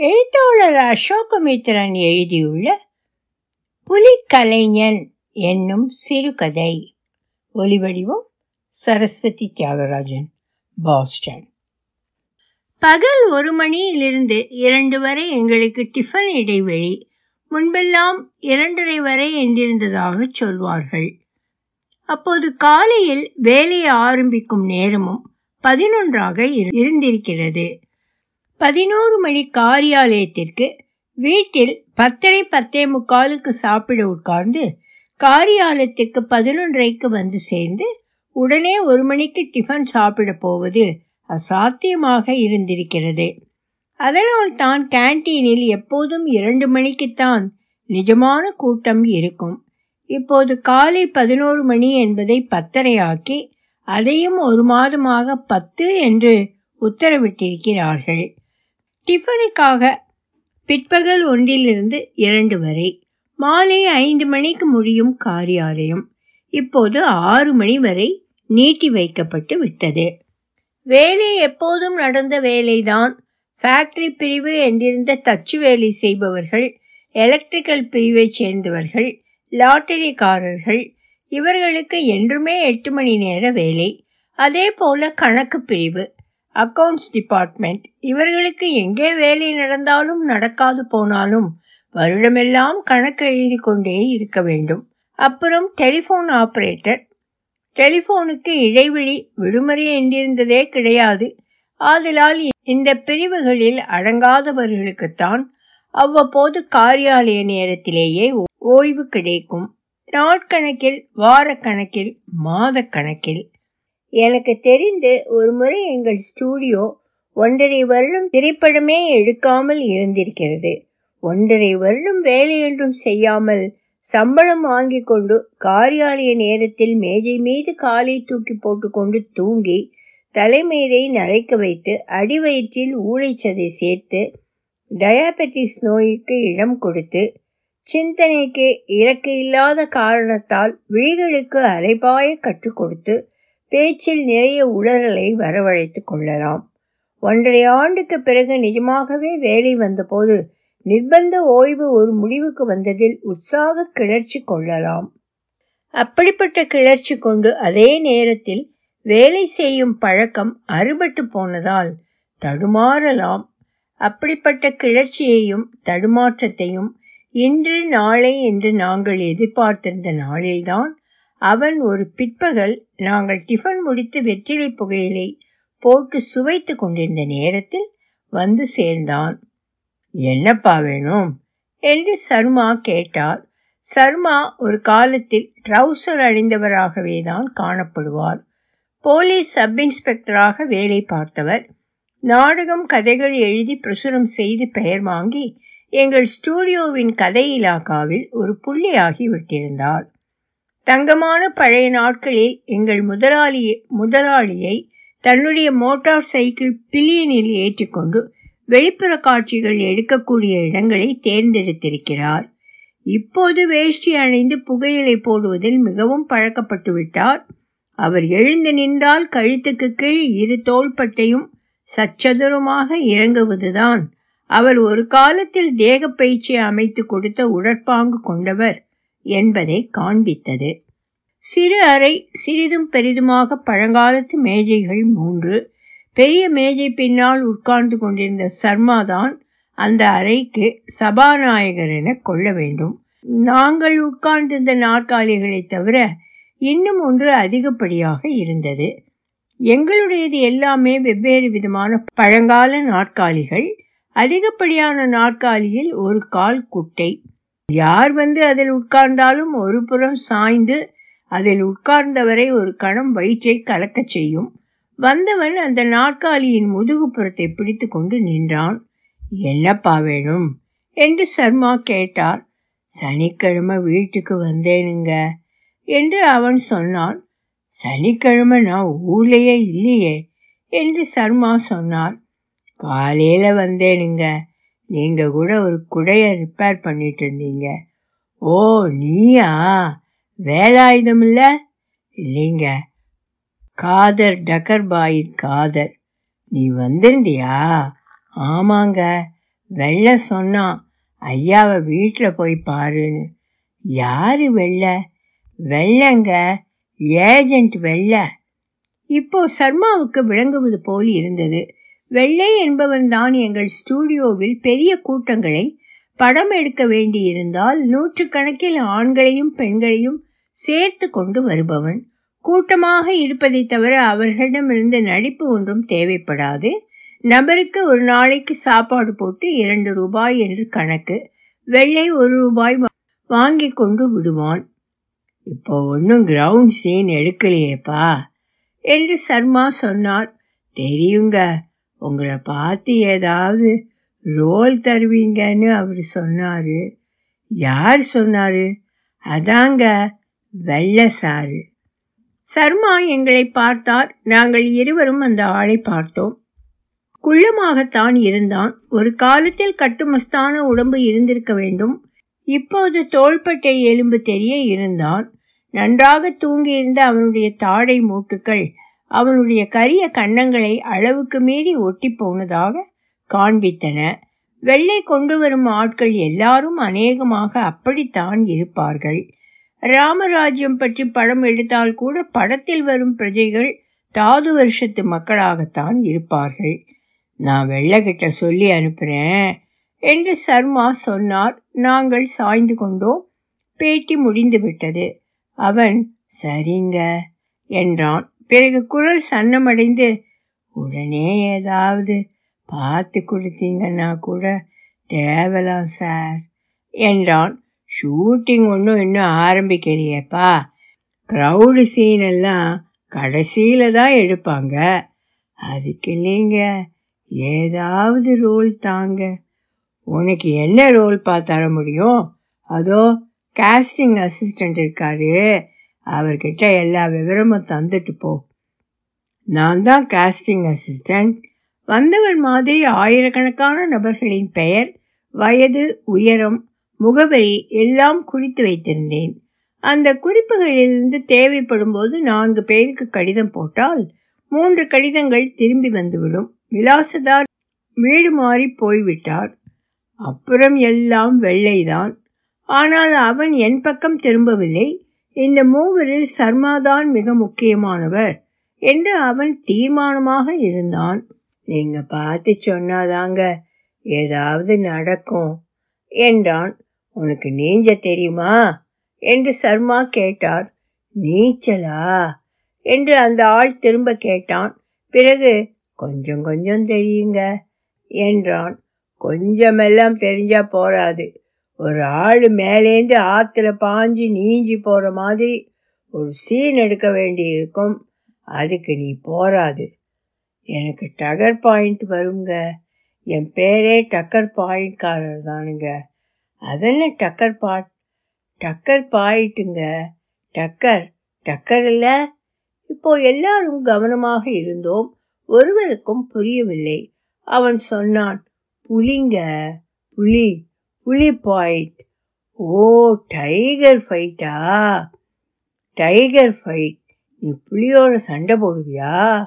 எழுத்தாளர் அசோகமித்ரன் எழுதியுள்ள புலிக்கலைஞன் என்னும் சிறுகதை. ஒலிவடிவம் சரஸ்வதி தியாகராஜன் பாஸ்டன். பகல் ஒரு மணியிலிருந்து இரண்டு வரை எங்களுக்கு டிஃபன் இடைவெளி. முன்பெல்லாம் இரண்டரை வரை என்றிருந்ததாக சொல்வார்கள். அப்போது காலையில் வேலையை ஆரம்பிக்கும் நேரமும் பதினொன்றாக இருந்திருக்கிறது. பதினோரு மணி காரியாலயத்திற்கு வீட்டில் பத்தரை பத்தே முக்காலுக்கு சாப்பிட உட்கார்ந்து காரியாலயத்திற்கு பதினொன்றைக்கு வந்து சேர்ந்து உடனே ஒரு மணிக்கு டிஃபன் சாப்பிட போவது அசாத்தியமாக இருந்திருக்கிறது. அதனால் தான் கேன்டீனில் எப்போதும் இரண்டு மணிக்குத்தான் நிஜமான கூட்டம் இருக்கும். இப்போது காலை பதினோரு மணி என்பதை பத்தரையாக்கி அதையும் ஒரு மாதமாக பத்து என்று உத்தரவிட்டிருக்கிறார்கள். டிஃபனுக்காக பிற்பகல் ஒன்றிலிருந்து இரண்டு வரை மாலை ஐந்து மணிக்கு முடியும் காரியாலயம். இப்போது ஆறு மணி வரை நீட்டி வைக்கப்பட்டு விட்டது. வேலை எப்போதும் நடந்த வேலைதான். ஃபேக்டரி பிரிவு என்றிருந்த தச்சு வேலை செய்பவர்கள் எலக்ட்ரிக்கல் பிரிவைச் சேர்ந்தவர்கள் லாட்டரிக்காரர்கள் இவர்களுக்கு என்றுமே எட்டு மணி நேர வேலை. அதே போல கணக்கு பிரிவு. அக்கவுண்ட்ஸ் டிபார்ட்மெண்ட் இவர்களுக்கு எங்கே வேலை நடந்தாலும் நடக்காது போனாலும் வருடமெல்லாம் கணக்கு எழுதி கொண்டே இருக்க வேண்டும். அப்புறம் டெலிஃபோன் ஆபரேட்டர் டெலிஃபோனுக்கு இடைவெளி விடுமுறை என்றிருந்ததே கிடையாது. ஆதலால் இந்த பிரிவுகளில் அடங்காதவர்களுக்குத்தான் அவ்வப்போது காரியாலய நேரத்திலேயே ஓய்வு கிடைக்கும். நாட்கணக்கில் வாரக்கணக்கில் மாதக்கணக்கில். எனக்கு தெரிந்து ஒரு முறை எங்கள் ஸ்டூடியோ ஒன்றரை வருடம் திரைப்படமே எடுக்காமல் இருந்திருக்கிறது. ஒன்றரை வருடம் வேலையொன்றும் செய்யாமல் சம்பளம் வாங்கி கொண்டு காரியாலய நேரத்தில் மேஜை மீது காலை தூக்கி போட்டுக்கொண்டு தூங்கி தலைமீரை நரைக்க வைத்து அடிவயிற்றில் ஊழைச்சதை சேர்த்து டயாபெட்டிஸ் நோய்க்கு இடம் கொடுத்து சிந்தனைக்கு இலக்கு இல்லாத காரணத்தால் விழிகளுக்கு அலைபாய கற்றுக் கொடுத்து பேச்சில் நிறைய உளறலை வரவழைத்து கொள்ளலாம். ஒன்றரை ஆண்டுக்கு பிறகு நிஜமாகவே வேலை வந்தபோது நிர்பந்த ஓய்வு ஒரு முடிவுக்கு வந்ததில் உற்சாக கிளர்ச்சி கொள்ளலாம். அப்படிப்பட்ட கிளர்ச்சி கொண்டு அதே நேரத்தில் வேலை செய்யும் பழக்கம் அறுபட்டு போனதால் தடுமாறலாம். அப்படிப்பட்ட கிளர்ச்சியையும் தடுமாற்றத்தையும் இன்று நாளை என்று நாங்கள் எதிர்பார்த்திருந்த நாளில்தான் அவன் ஒரு பிற்பகல் நாங்கள் டிஃபன் முடித்து வெற்றிலை புகையிலை போட்டு சுவைத்து கொண்டிருந்த நேரத்தில் வந்து சேர்ந்தான். என்னப்பா வேணும்? என்று சர்மா கேட்டார் சர்மா ஒரு காலத்தில் ட்ரௌசர் அணிந்தவராகவே தான் காணப்படுவார். போலீஸ் சப் இன்ஸ்பெக்டராக வேலை பார்த்தவர் நாடகம் கதைகள் எழுதி பிரசுரம் செய்து பெயர் வாங்கி எங்கள் ஸ்டூடியோவின் கதை இலாக்காவில் ஒரு புள்ளியாகி விட்டிருந்தார். தங்கமான பழைய நாட்களில் எங்கள் முதலாளி முதலாளியை தன்னுடைய மோட்டார் சைக்கிள் பில்லியனில் ஏற்றிக்கொண்டு வெளிப்புற காட்சிகள் எடுக்கக்கூடிய இடங்களை தேர்ந்தெடுத்திருக்கிறார். இப்போது வேஷ்டி அணிந்து புகையிலை போடுவதில் மிகவும் பழக்கப்பட்டு விட்டார் அவர் எழுந்து நின்றால் கழுத்துக்கு கீழ் இரு தோள்பட்டையும் சச்சதுரமாக இறங்குவதுதான். அவர் ஒரு காலத்தில் தேக பயிற்சியை அமைத்து கொடுத்த உடற்பாங்கு கொண்டவர். என்பதை காண்பித்தது. சிறு அறை சிறிதும் பெரிதுமாக பழங்காலத்து மேஜைகள் மூன்று. பெரிய மேஜை பின்னால் உட்கார்ந்து கொண்டிருந்த சர்மா தான் அந்த அறைக்கு சபாநாயகர் என கொள்ள வேண்டும். நாங்கள் உட்கார்ந்திருந்த நாற்காலிகளை தவிர இன்னும் ஒன்று அதிகப்படியாக இருந்தது. எங்களுடையது எல்லாமே வெவ்வேறு விதமான பழங்கால நாற்காலிகள். அதிகப்படியான நாற்காலியில் ஒரு கால் குட்டை. யார் வந்து அதில் உட்கார்ந்தாலும் ஒரு புறம் சாய்ந்து அதில் உட்கார்ந்தவரை ஒரு கணம் வயிற்றை கலக்கச் செய்யும். வந்தவன் அந்த நாற்காலியின் முதுகுப்புறத்தை பிடித்து கொண்டு நின்றான். என்னப்பா வேணும்? என்று சர்மா கேட்டார். சனிக்கிழமை வீட்டுக்கு வந்தேனுங்க என்று அவன் சொன்னான். சனிக்கிழமை நான் ஊர்லேயே இல்லையே என்று சர்மா சொன்னார். காலையில வந்தேனுங்க நீங்க கூட ஒரு குடைய ரிப்பேர் பண்ணிட்டு இருந்தீங்க. ஓ நீயா? வேலாயுதம் இல்ல? இல்லைங்க. காதர் டக்கர்பாயின் காதர். நீ வந்திருந்தியா? ஆமாங்க. வெள்ளை சொன்னான். ஐயாவை வீட்டில் போய் பாருன்னு. யாரு வெள்ள? வெள்ளங்க. ஏஜென்ட் வெள்ளை. இப்போ சர்மாவுக்கு விளங்குவது போல் இருந்தது. வெள்ளை என்பவன்தான் எங்கள் ஸ்டூடியோவில் பெரிய கூட்டங்களை படம் எடுக்க வேண்டியிருந்தால் நூற்றுக்கணக்கில் ஆண்களையும் பெண்களையும் சேர்த்து கொண்டு வருபவன். கூட்டமாக இருப்பதை தவிர அவர்களிடமிருந்து நடிப்பு ஒன்றும் தேவைப்படாது. நபருக்கு ஒரு நாளைக்கு சாப்பாடு போட்டு இரண்டு ரூபாய் என்று கணக்கு. வெள்ளை ஒரு ரூபாய் வாங்கி கொண்டு விடுவான். இப்போ ஒன்றும் கிரவுண்ட் சீன் எடுக்கலையேப்பா என்று சர்மா சொன்னார். தெரியுங்க உங்களை பார்த்து ஏதாவது ரோல் தருவீங்கன்னு அவர் சொன்னார். யார் சொன்னார்? அதாங்க வெள்ளை சாரு. சர்மா எங்களை பார்த்தார். நாங்கள் இருவரும் அந்த ஆளை பார்த்தோம். குள்ளமாகத்தான் இருந்தான். ஒரு காலத்தில் கட்டுமஸ்தான உடம்பு இருந்திருக்க வேண்டும். இப்போது தோள்பட்டை எலும்பு தெரிய இருந்தான். நன்றாக தூங்கியிருந்த அவனுடைய தாடை மூட்டுக்கள் அவனுடைய கரிய கன்னங்களை அளவுக்கு மீறி ஒட்டி போனதாக காண்பித்தன. வெள்ளை கொண்டு வரும் ஆட்கள் எல்லாரும் அநேகமாக அப்படித்தான் இருப்பார்கள். ராமராஜ்யம் பற்றி படம் எடுத்தால் கூட படத்தில் வரும் பிரஜைகள் தாது வருஷத்து மக்களாகத்தான் இருப்பார்கள். நான் வெள்ளக்கிட்ட சொல்லி அனுப்புறேன் என்று சர்மா சொன்னார். நாங்கள் சாய்ந்து கொண்டோம். பேட்டி முடிந்துவிட்டது அவன் சரிங்க என்றான். பிறகு குரல் சன்னமடைந்து உடனே ஏதாவது பார்த்து கொடுத்தீங்கன்னா கூட தேவலாம் சார் என்றான். ஷூட்டிங் ஒன்றும் இன்னும் ஆரம்பிக்கலையேப்பா. க்ரௌடு சீன் எல்லாம் கடைசியில் தான் எடுப்பாங்க. அதுக்கு இல்லைங்க ஏதாவது ரோல் தாங்க. உனக்கு என்ன ரோல் தர முடியும். அதோ காஸ்டிங் அசிஸ்டண்ட் இருக்காரு. அவர்கிட்ட எல்லா விவரமும் தந்துட்டு போ. நான் தான் காஸ்டிங் அசிஸ்டண்ட் வந்தவர் மாதிரி ஆயிரக்கணக்கான நபர்களின் பெயர் வயது உயரம் முகவரி எல்லாம் குறித்து வைத்திருந்தேன். அந்த குறிப்புகளிலிருந்து தேவைப்படும் போது நான்கு பேருக்கு கடிதம் போட்டால் மூன்று கடிதங்கள் திரும்பி வந்துவிடும். விலாசதார் வீடு மாறி போய்விட்டார். அப்புறம் எல்லாம் வெள்ளைதான். ஆனால் அவன் என் பக்கம் திரும்பவில்லை. இந்த மூவரில் சர்மாதான் மிக முக்கியமானவர் என்று அவன் தீர்மானமாக இருந்தான். நீங்க பார்த்து சொன்னாதாங்க ஏதாவது நடக்கும் என்றான். உனக்கு நீஞ்ச தெரியுமா என்று சர்மா கேட்டார். நீச்சலா என்று அந்த ஆள் திரும்ப கேட்டான். பிறகு கொஞ்சம் கொஞ்சம் தெரியுங்க என்றான். கொஞ்சமெல்லாம் தெரிஞ்சா போராது ஒரு ஆள் மேலேந்து ஆற்றுல பாஞ்சு நீஞ்சி போகிற மாதிரி ஒரு சீன் எடுக்க வேண்டி இருக்கும் அதுக்கு நீ போராது எனக்கு டகர் பாயிண்ட் வருங்க. என் பேரே டக்கர் பாயிண்ட்காரர் தானுங்க. அதென்ன டக்கர் பாட் டக்கர் பாயிட்டுங்க டக்கர் டக்கர் இல்லை. இப்போ எல்லாரும் கவனமாக இருந்தோம். ஒருவருக்கும் புரியவில்லை. அவன் சொன்னான் புலிங்க புலி. புலி பாயிண்ட் ஓ டைகர் ஃபைட்டா டைகர் ஃபைட் நீ புலியோட சண்டை போடுவியா?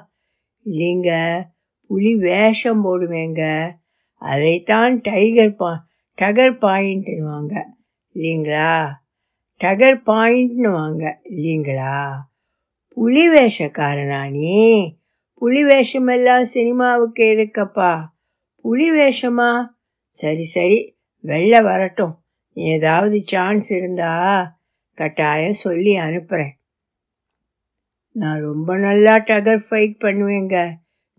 இல்லைங்க புலி வேஷம் போடுவேங்க. அதைத்தான் டைகர் பா டகர் பாயிண்ட்னுவாங்க இல்லைங்களா? டகர் பாயிண்ட்னு வாங்க. இல்லைங்களா? புலி வேஷக்காரனா நீ? புலி வேஷமெல்லாம் சினிமாவுக்கு இருக்கப்பா புலி வேஷமா? சரி சரி. வெளில வரட்டும். ஏதாவது சான்ஸ் இருந்தா கட்டாயம் சொல்லி அனுப்புகிறேன் நான் ரொம்ப நல்லா டகர் ஃபைட் பண்ணுவேங்க.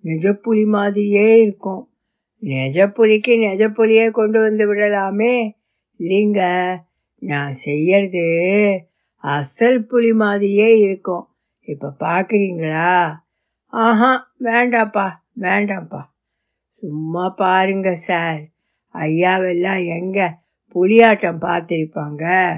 நிஜப்புலி மாதிரியே இருக்கும். நெஜப்புலிக்கு நெஜப்புலியே கொண்டு வந்து விடலாமே. இல்லைங்க நான் செய்யறது அசல் புலி மாதிரியே இருக்கும். இப்போ பார்க்குறீங்களா ஆஹா வேண்டாப்பா வேண்டாம்ப்பா. சும்மா பாருங்க சார் ஐயாவெல்லாம் எங்கே புலியாட்டம் பார்த்துருப்பாங்க?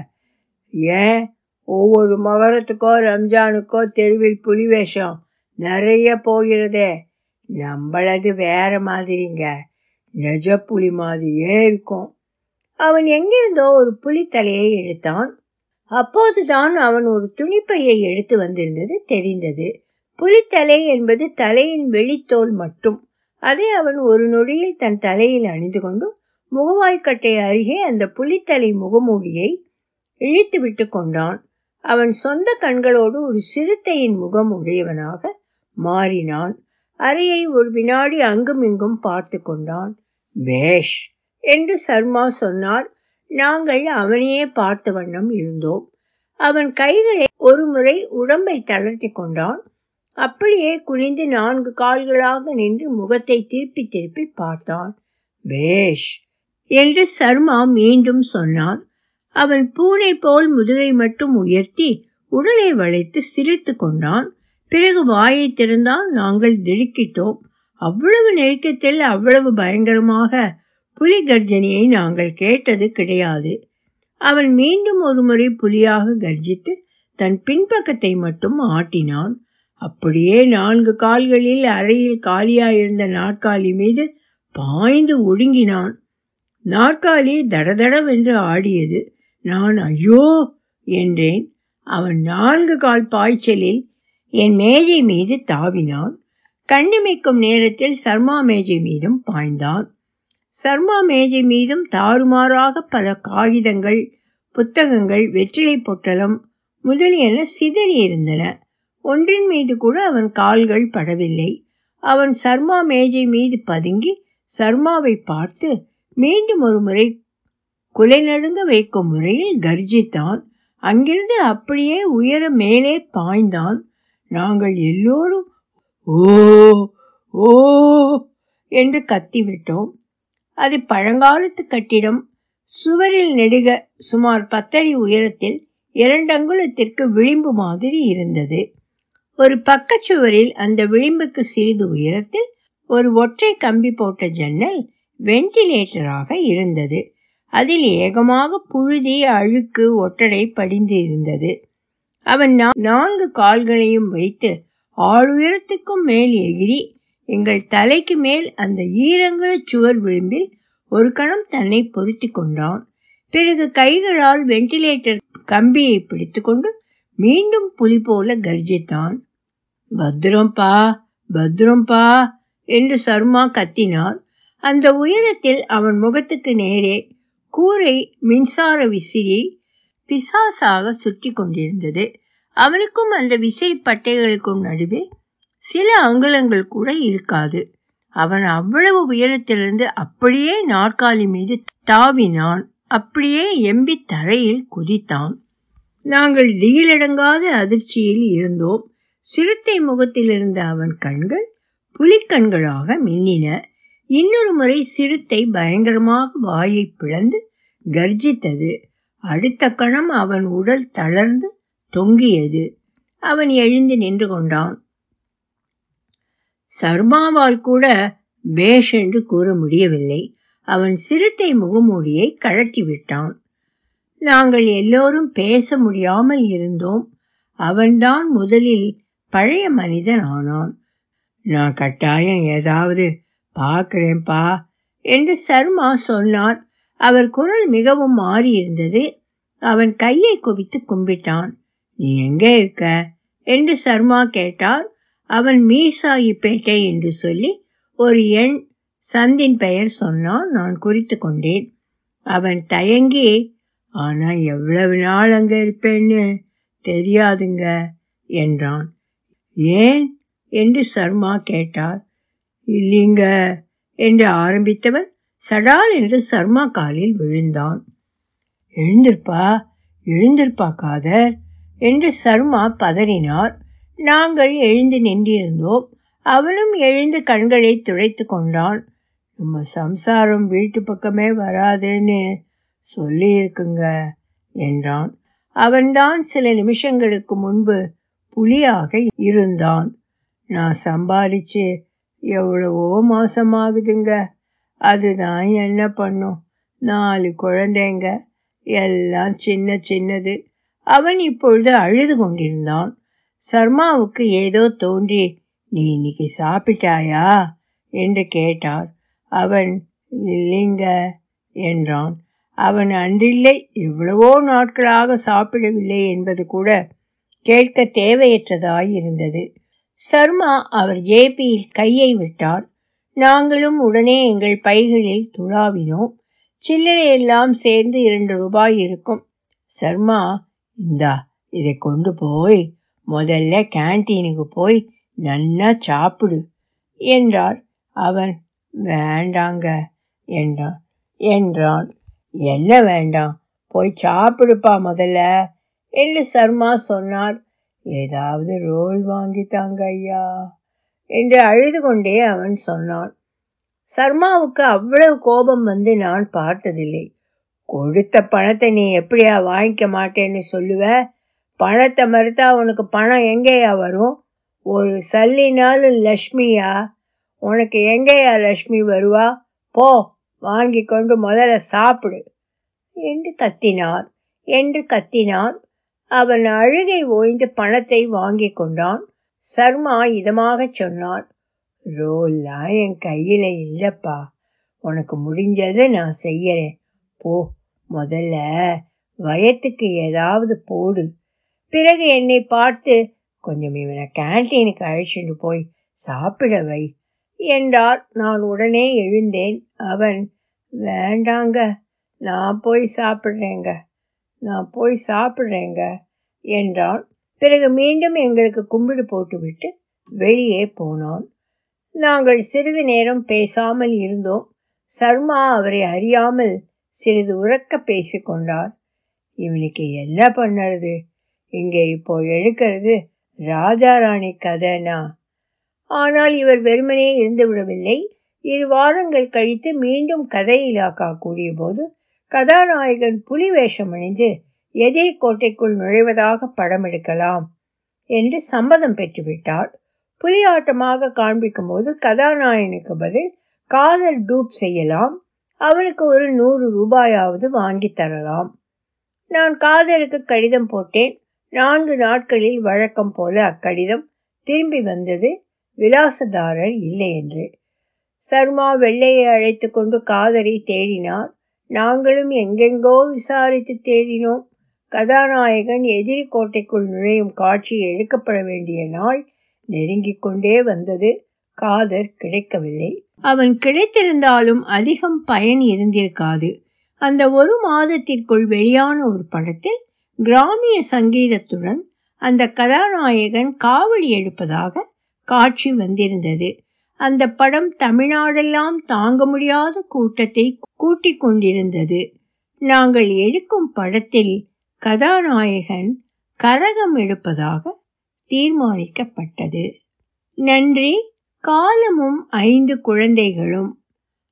ஏன்? ஒவ்வொரு மகரத்துக்கோ ரம்ஜானுக்கோ தெருவில் புலி வேஷம் நிறைய போகிறதே. நம்மளது வேற மாதிரிங்க. நெஜ புலி மாதிரியே இருக்கும். அவன் எங்கிருந்தோ ஒரு புலித்தலையை எடுத்தான். அப்போதுதான் அவன் ஒரு துணிப்பையை எடுத்து வந்திருந்தது தெரிந்தது. புலித்தலை என்பது தலையின் வெளித்தோல் மட்டும். அதை அவன் ஒரு நொடியில் தன் தலையில் அணிந்து கொண்டு முகவாய்க்கட்டை அருகே அந்த புலித்தலை முகமூடியை இழுத்து விட்டு கொண்டான். அவன் சொந்த கண்களோடு ஒரு சிறுத்தையின் முகம் உடையவனாக மாறினான். அறையை ஒரு வினாடி அங்கும் இங்கும் பார்த்து கொண்டான். பேஷ் என்று சர்மா சொன்னார். நாங்கள் அவனையே பார்த்த வண்ணம் இருந்தோம். அவன் கைகளை ஒருமுறை உடம்பை தளர்த்தி கொண்டான். அப்படியே குனிந்து நான்கு கால்களாக நின்று முகத்தை திருப்பி திருப்பி பார்த்தான். பேஷ் என்று சர்மா மீண்டும் சொன்னான். அவன் பூனை போல் முதுகை மட்டும் உயர்த்தி உடலை வளைத்து சிரித்து கொண்டான். பிறகு வாயை திறந்தான் நாங்கள் திடுக்கிட்டோம். அவ்வளவு நெருக்கத்தில் அவ்வளவு பயங்கரமாக புலி கர்ஜனையை நாங்கள் கேட்டது கிடையாது. அவன் மீண்டும் ஒரு முறை புலியாக கர்ஜித்து தன் பின்பக்கத்தை மட்டும் ஆட்டினான். அப்படியே நான்கு கால்களில் அறையில் காலியாயிருந்த நாற்காலி மீது பாய்ந்து ஒடுங்கினான். நாற்காலி தடதடவென்று ஆடியது நான் ஐயோ என்றேன். அவன் நான்கு கால் பாய்ச்சலில் என் மேஜை மீது தாவினான். கண்ணிமைக்கும் நேரத்தில் சர்மா மேஜை மீதும் பாய்ந்தான். சர்மா மேஜை மீதும் தாறுமாறாக பல காகிதங்கள் புத்தகங்கள் வெற்றிலை பொட்டலம் முதலியன சிதறி இருந்தன ஒன்றின் மீது கூட அவன் கால்கள் படவில்லை. அவன் சர்மா மேஜை மீது பதுங்கி சர்மாவை பார்த்து மீண்டும் ஒரு முறை குலை நடுங்க வைக்கும் முறையில் கர்ஜித்தான் அங்கிருந்து அப்படியே உயர மேலே பாய்ந்தான். நாங்கள் எல்லோரும் ஓ ஓ என்று கத்திவிட்டோம். அது பழங்காலத்து கட்டிடம். சுவரில் நெடுக சுமார் பத்தடி உயரத்தில் இரண்டங்குலத்திற்கு விளிம்பு மாதிரி இருந்தது. ஒரு பக்கச்சுவரில் அந்த விளிம்புக்கு சிறிது உயரத்தில் ஒரு ஒற்றை கம்பி போட்ட ஜன்னல் வெண்டிலேட்டராக இருந்தது. அதில் ஏகமாக புழுதி அழுக்கு ஒட்டடை படிந்து இருந்தது அவன் நான்கு கால்களையும் வைத்து ஆளுயரத்துக்கும் மேல் எகிரி எங்கள் தலைக்கு மேல் அந்த ஈரங்கல சுவர் விளிம்பில் ஒரு கணம் தன்னை பொருத்தி கொண்டான். பிறகு கைகளால் வெண்டிலேட்டர் கம்பியை பிடித்துக்கொண்டு மீண்டும் புலி போல கர்ஜித்தான். பத்ரம்பா பத்ரம்பா என்று சர்மா கத்தினார் அந்த உயரத்தில் அவன் முகத்துக்கு நேரே கூரை மின்சார விசிறி பிசாசாக சுற்றி கொண்டிருந்தது. அவனுக்கும் அந்த விசிறி பட்டைகளுக்கும் நடுவே சில அங்குலங்கள் கூட இருக்காது. அவன் அவ்வளவு உயரத்திலிருந்து அப்படியே நாற்காலி மீது தாவினான். அப்படியே எம்பி தரையில் குதித்தான். நாங்கள் திகிலடங்காத அதிர்ச்சியில் இருந்தோம். சிறுத்தை முகத்தில் இருந்த அவன் கண்கள் புலிக்கண்களாக மின்னின. இன்னொரு முறை சிறுத்தை பயங்கரமாக வாயை பிளந்து கர்ஜித்தது. அடுத்த கணம் அவன் உடல் தளர்ந்து தொங்கியது. அவன் எழுந்து நின்று கொண்டான். சர்மாவால் கூட பேஷ் என்று கூற முடியவில்லை. அவன் சிறுத்தை முகமூடியை கழட்டி விட்டான். நாங்கள் எல்லோரும் பேச முடியாமல் இருந்தோம். அவன்தான் முதலில் பழைய மனிதன் ஆனான். நான் கட்டாயம் ஏதாவது பார்க்கிறேன்ப்பா என்று சர்மா சொன்னார் அவர் குரல் மிகவும் மாறியிருந்தது. அவன் கையை குவித்து கும்பிட்டான். நீ எங்கே இருக்க? என்று சர்மா கேட்டார். அவன் மீர்சாகிப்பேட்டை என்று சொல்லி ஒரு எண் சந்தின் பெயர் சொன்னான். நான் குறித்து கொண்டேன். அவன் தயங்கி ஆனால் எவ்வளவு நாள் அங்கே இருப்பேன்னு தெரியாதுங்க என்றான். ஏன்? என்று சர்மா கேட்டார். இல்லைங்க. என்று ஆரம்பித்தவன் சடால் என்று சர்மா காலில் விழுந்தான். எழுந்திருப்பா எழுந்திருப்பா காதர் என்று சர்மா பதறினார். நாங்கள் எழுந்து நின்றிருந்தோம். அவனும் எழுந்து கண்களை துடைத்து கொண்டான். நம்ம சம்சாரம் வீட்டு பக்கமே வராதுன்னு சொல்லியிருக்குங்க என்றான். அவன்தான் சில நிமிஷங்களுக்கு முன்பு புலியாக இருந்தான். நான் சம்பாதிச்சு எவ்வளவோ மாசமாகுதுங்க. அதுதான் என்ன பண்ணும்? நாலு குழந்தைங்க. எல்லாம் சின்ன சின்னது. அவன் இப்பொழுது அழுது கொண்டிருந்தான். சர்மாவுக்கு ஏதோ தோன்றி நீ இன்னைக்கு சாப்பிட்டாயா? என்று கேட்டார். அவன் இல்லைங்க என்றான். அவன் அன்றில்லை எவ்வளவோ நாட்களாக சாப்பிடவில்லை என்பது கூட கேட்க தேவையற்றதாய் இருந்தது. சர்மா அவர் ஜேபியில் கையை விட்டார். நாங்களும் உடனே எங்கள் பைகளில் துளாவினோம் சில்லறை எல்லாம் சேர்ந்து இரண்டு ரூபாய் இருக்கும். சர்மா இந்தா இதை கொண்டு போய் முதல்ல கேன்டீனுக்கு போய் நன்னா சாப்பிடு என்றார். அவன் வேண்டாங்க என்றான். என்றான் என்ன வேண்டாம் போய் சாப்பிடுப்பா முதல்ல என்று சர்மா சொன்னார். ஏதாவது ரோல் வாங்கித்தாங்க ஐயா என்று அழுது கொண்டே அவன் சொன்னான். சர்மாவுக்கு அவ்வளவு கோபம் வந்து நான் பார்த்ததில்லை. கொடுத்த பணத்தை நீ எப்படியா வாங்கிக்க மாட்டேன்னு சொல்லுவ? பணத்தை மறுத்தா உனக்கு பணம் எங்கேயா வரும்? ஒரு சல்லினாலும் லக்ஷ்மியா உனக்கு எங்கேயா லக்ஷ்மி வருவா? போ வாங்கி கொண்டு முதல்ல சாப்பிடு என்று கத்தினார். என்று கத்தினான் அவன் அழுகை ஓய்ந்து பணத்தை வாங்கி கொண்டான். சர்மா இதமாகச் சொன்னார் ரோல்லாம் என் கையில் இல்லைப்பா. உனக்கு முடிஞ்சதை நான் செய்யறேன். போ முதல்ல வயத்துக்கு ஏதாவது போடு. பிறகு என்னை பார்த்து கொஞ்சம் இவனை கேன்டீனுக்கு அழைச்சிட்டு போய் சாப்பிட வை என்றார். நான் உடனே எழுந்தேன். அவன் வேண்டாங்க நான் போய் சாப்பிட்றேங்க. நான் போய் சாப்பிட்றேங்க என்றான். பிறகு மீண்டும் எங்களுக்கு கும்பிடு போட்டுவிட்டு வெளியே போனான். நாங்கள் சிறிது நேரம் பேசாமல் இருந்தோம். சர்மா அவரை அறியாமல் சிறிது உறக்க பேசிக்கொண்டார் இவனுக்கு என்ன பண்ணுறது? இங்கே இப்போ எடுக்கிறது ராஜாராணி கதைனா? ஆனால் இவர் வெறுமனே இருந்து விடவில்லை இரு வாரங்கள் கழித்து மீண்டும் கதை இலாக்கா கூடிய போது கதாநாயகன் புலி வேஷம் அணிந்து எதிரி கோட்டைக்குள் நுழைவதாக படம் எடுக்கலாம் என்று சம்மதம் பெற்றுவிட்டார் புலியாட்டமாக காண்பிக்கும் போது கதாநாயகனுக்கு பதில் காதல் டூப் செய்யலாம். அவனுக்கு ஒரு நூறு ரூபாயாவது வாங்கி தரலாம். நான் காதலுக்கு கடிதம் போட்டேன். நான்கு நாட்களில் வழக்கம் போல அக்கடிதம் திரும்பி வந்தது. விலாசதாரர் இல்லை என்று. சர்மா வெள்ளையை அழைத்து கொண்டு காதலை தேடினார். நாங்களும் எங்கெங்கோ விசாரித்து தேடினோம். கதாநாயகன் எதிரி கோட்டைக்குள் நுழையும் காட்சி எடுக்கப்பட வேண்டிய நாள் நெருங்கிக் கொண்டே வந்தது. காதர் கிடைக்கவில்லை. அவன் கிடைத்திருந்தாலும் அதிகம் பயன் இருந்திருக்காது. அந்த ஒரு மாதத்திற்குள் வெளியான ஒரு படத்தில் கிராமிய சங்கீதத்துடன் அந்த கதாநாயகன் காவடி எடுப்பதாக காட்சி வந்திருந்தது. அந்த படம் தமிழ்நாடெல்லாம் தாங்க முடியாத கூட்டத்தை கூட்டிக் கொண்டிருந்தது. நாங்கள் எடுக்கும் படத்தில் கதாநாயகன் கரகம் எடுப்பதாக தீர்மானிக்கப்பட்டது. நன்றி. காலமும் ஐந்து குழந்தைகளும்.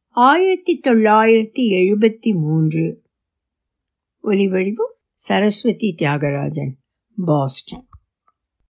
ஆயிரத்தி தொள்ளாயிரத்தி எழுபத்தி மூன்று. ஒலிவடிவம் சரஸ்வதி தியாகராஜன் பாஸ்டன்.